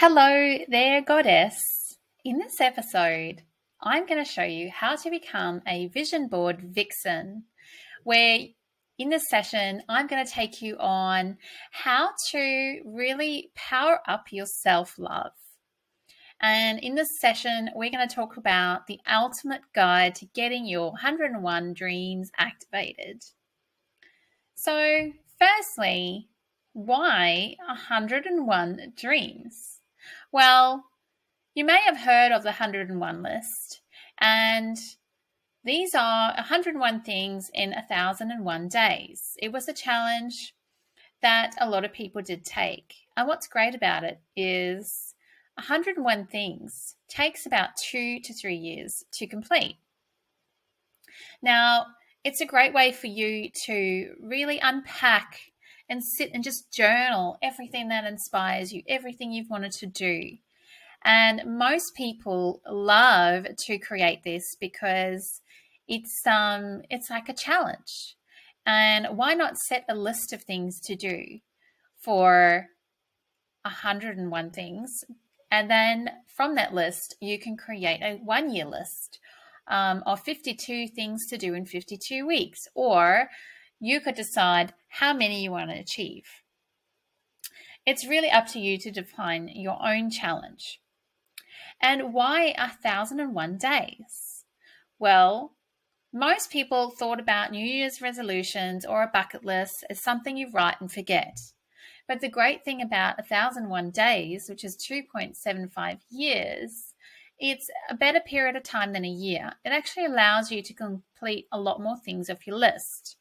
Hello there, Goddess. In this episode, I'm going to show you how to become a vision board vixen, where in this session, I'm going to take you on how to really power up your self love. And in this session, we're going to talk about the ultimate guide to getting your 101 dreams activated. So, firstly, why 101 dreams? Well, you may have heard of the 101 list, and these are 101 things in 1001 days. It was a challenge that a lot of people did take. And what's great about it is 101 things takes about two to three years to complete. Now, it's a great way for you to really unpack and sit and just journal everything that inspires you, everything you've wanted to do. And most people love to create this because it's um it's like a challenge. And why not set a list of things to do for 101 things? And then from that list, you can create a one year list um, of 52 things to do in 52 weeks. Or you could decide how many you want to achieve. It's really up to you to define your own challenge. And why 1001 days? Well, most people thought about New Year's resolutions or a bucket list as something you write and forget. But the great thing about 1001 days, which is 2.75 years, it's a better period of time than a year. It actually allows you to complete a lot more things off your list.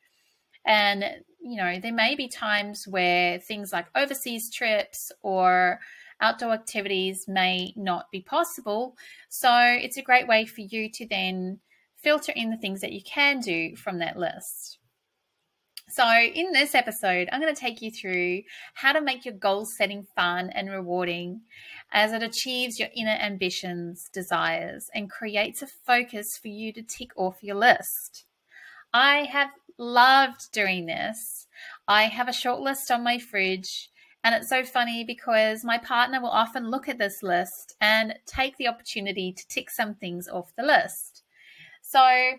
And, you know, there may be times where things like overseas trips or outdoor activities may not be possible. So it's a great way for you to then filter in the things that you can do from that list. So, in this episode, I'm going to take you through how to make your goal setting fun and rewarding as it achieves your inner ambitions, desires, and creates a focus for you to tick off your list. I have loved doing this. I have a short list on my fridge, and it's so funny because my partner will often look at this list and take the opportunity to tick some things off the list. So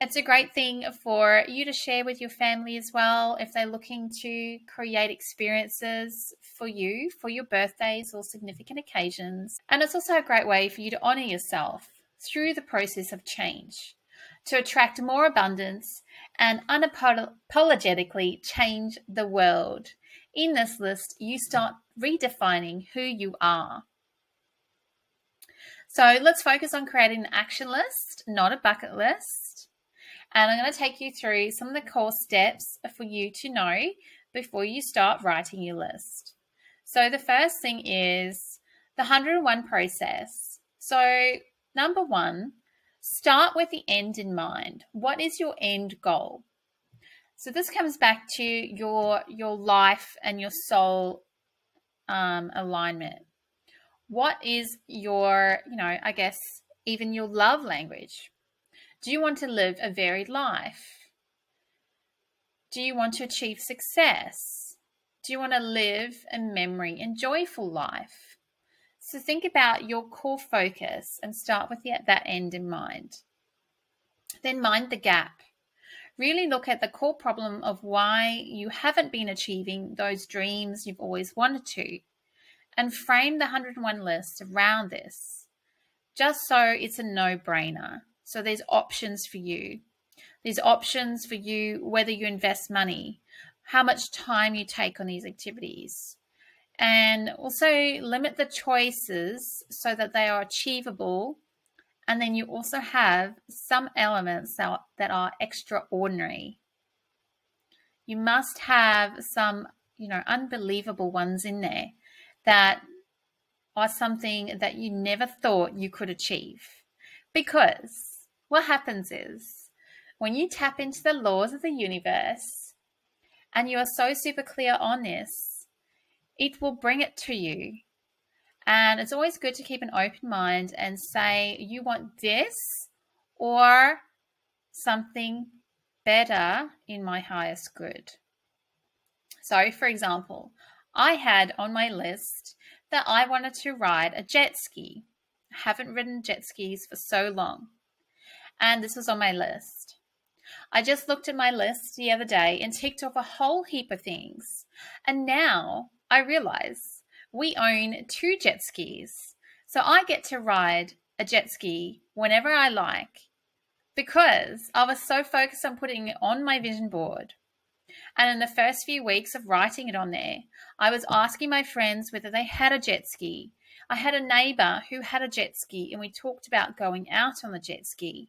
it's a great thing for you to share with your family as well if they're looking to create experiences for you for your birthdays or significant occasions. And it's also a great way for you to honor yourself through the process of change to attract more abundance and unapologetically change the world. In this list, you start redefining who you are. So let's focus on creating an action list, not a bucket list. And I'm going to take you through some of the core steps for you to know before you start writing your list. So the first thing is the 101 process. So, number one, Start with the end in mind. What is your end goal? So this comes back to your your life and your soul um, alignment. What is your, you know, I guess even your love language? Do you want to live a varied life? Do you want to achieve success? Do you want to live a memory and joyful life? So think about your core focus and start with the, that end in mind. Then mind the gap. Really look at the core problem of why you haven't been achieving those dreams you've always wanted to and frame the 101 list around this just so it's a no brainer. So there's options for you. There's options for you whether you invest money, how much time you take on these activities, and also limit the choices so that they are achievable. And then you also have some elements that, that are extraordinary. You must have some, you know, unbelievable ones in there that are something that you never thought you could achieve. Because what happens is when you tap into the laws of the universe and you are so super clear on this, it will bring it to you. And it's always good to keep an open mind and say, you want this or something better in my highest good. So, for example, I had on my list that I wanted to ride a jet ski. I haven't ridden jet skis for so long. And this was on my list. I just looked at my list the other day and ticked off a whole heap of things. And now I realize we own two jet skis. So I get to ride a jet ski whenever I like because I was so focused on putting it on my vision board. And in the first few weeks of writing it on there, I was asking my friends whether they had a jet ski. I had a neighbor who had a jet ski, and we talked about going out on the jet ski.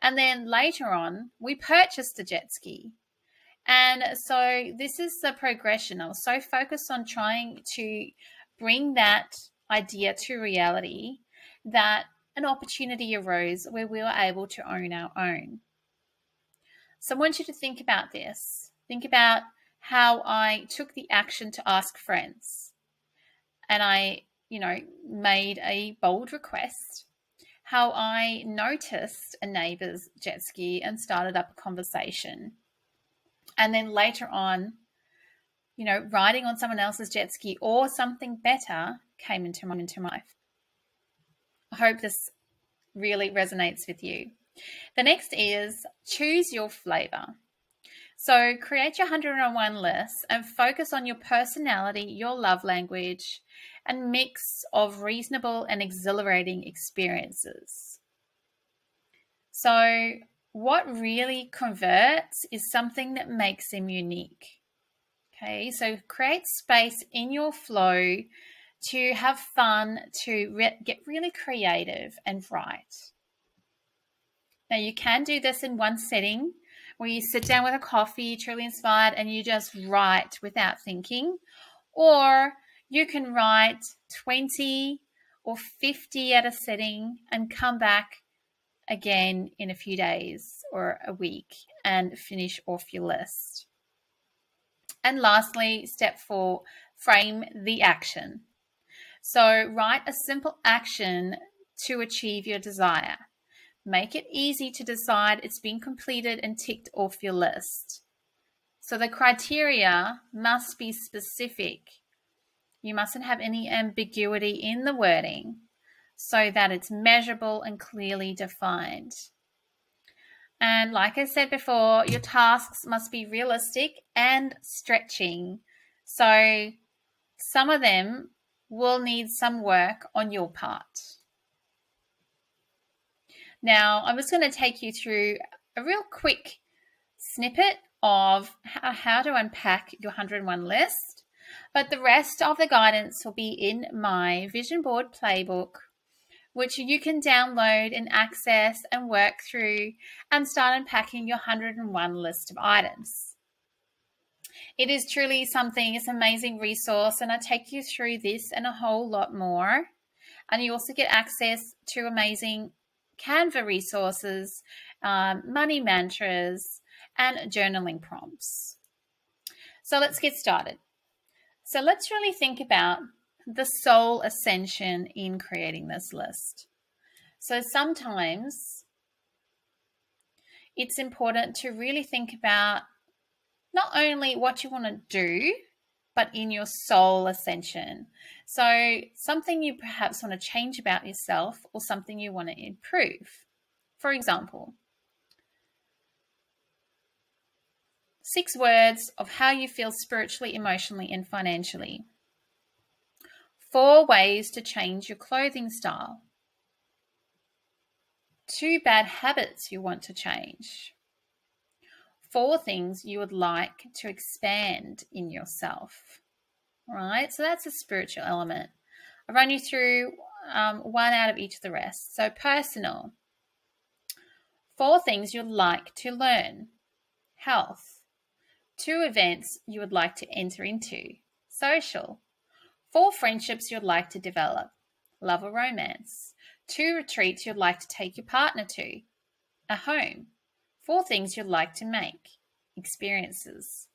And then later on, we purchased a jet ski. And so this is the progression. I was so focused on trying to bring that idea to reality that an opportunity arose where we were able to own our own. So I want you to think about this. Think about how I took the action to ask friends. And I, you know, made a bold request. How I noticed a neighbor's jet ski and started up a conversation. And then later on, you know, riding on someone else's jet ski or something better came into my, into my life. I hope this really resonates with you. The next is choose your flavor. So create your 101 list and focus on your personality, your love language, and mix of reasonable and exhilarating experiences. So, what really converts is something that makes them unique. Okay, so create space in your flow to have fun, to re- get really creative and write. Now, you can do this in one setting where you sit down with a coffee, truly inspired, and you just write without thinking. Or you can write 20 or 50 at a sitting and come back again in a few days or a week and finish off your list. And lastly, step four frame the action. So, write a simple action to achieve your desire. Make it easy to decide it's been completed and ticked off your list. So, the criteria must be specific. You mustn't have any ambiguity in the wording so that it's measurable and clearly defined. And like I said before, your tasks must be realistic and stretching. So, some of them will need some work on your part. Now, I'm just going to take you through a real quick snippet of how to unpack your 101 list, but the rest of the guidance will be in my Vision Board Playbook, which you can download and access and work through and start unpacking your 101 list of items. It is truly something, it's an amazing resource, and I take you through this and a whole lot more. And you also get access to amazing Canva resources, um, money mantras, and journaling prompts. So let's get started. So let's really think about the soul ascension in creating this list. So sometimes it's important to really think about not only what you want to do, but in your soul ascension. So, something you perhaps want to change about yourself or something you want to improve. For example, six words of how you feel spiritually, emotionally, and financially. Four ways to change your clothing style. Two bad habits you want to change four things you would like to expand in yourself. Right? So that's a spiritual element. I'll run you through um, one out of each of the rest. So, personal. Four things you'd like to learn. Health. Two events you would like to enter into. Social. Four friendships you'd like to develop. Love or romance. Two retreats you'd like to take your partner to. A home. Four things you'd like to make. Experiences.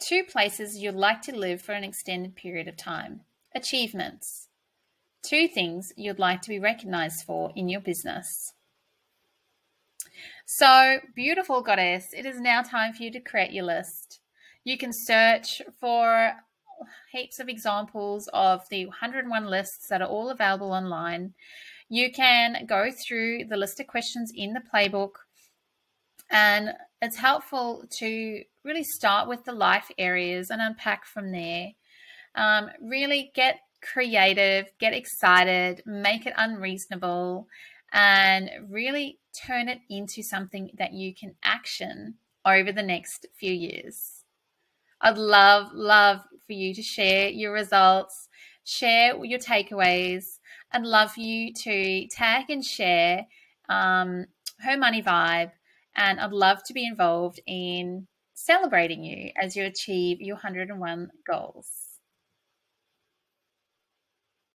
Two places you'd like to live for an extended period of time. Achievements. Two things you'd like to be recognized for in your business. So, beautiful goddess, it is now time for you to create your list. You can search for heaps of examples of the 101 lists that are all available online. You can go through the list of questions in the playbook, and it's helpful to really start with the life areas and unpack from there. Um, really get creative, get excited, make it unreasonable, and really turn it into something that you can action over the next few years. I'd love, love for you to share your results, share your takeaways. I'd love you to tag and share um, her money vibe, and I'd love to be involved in celebrating you as you achieve your 101 goals.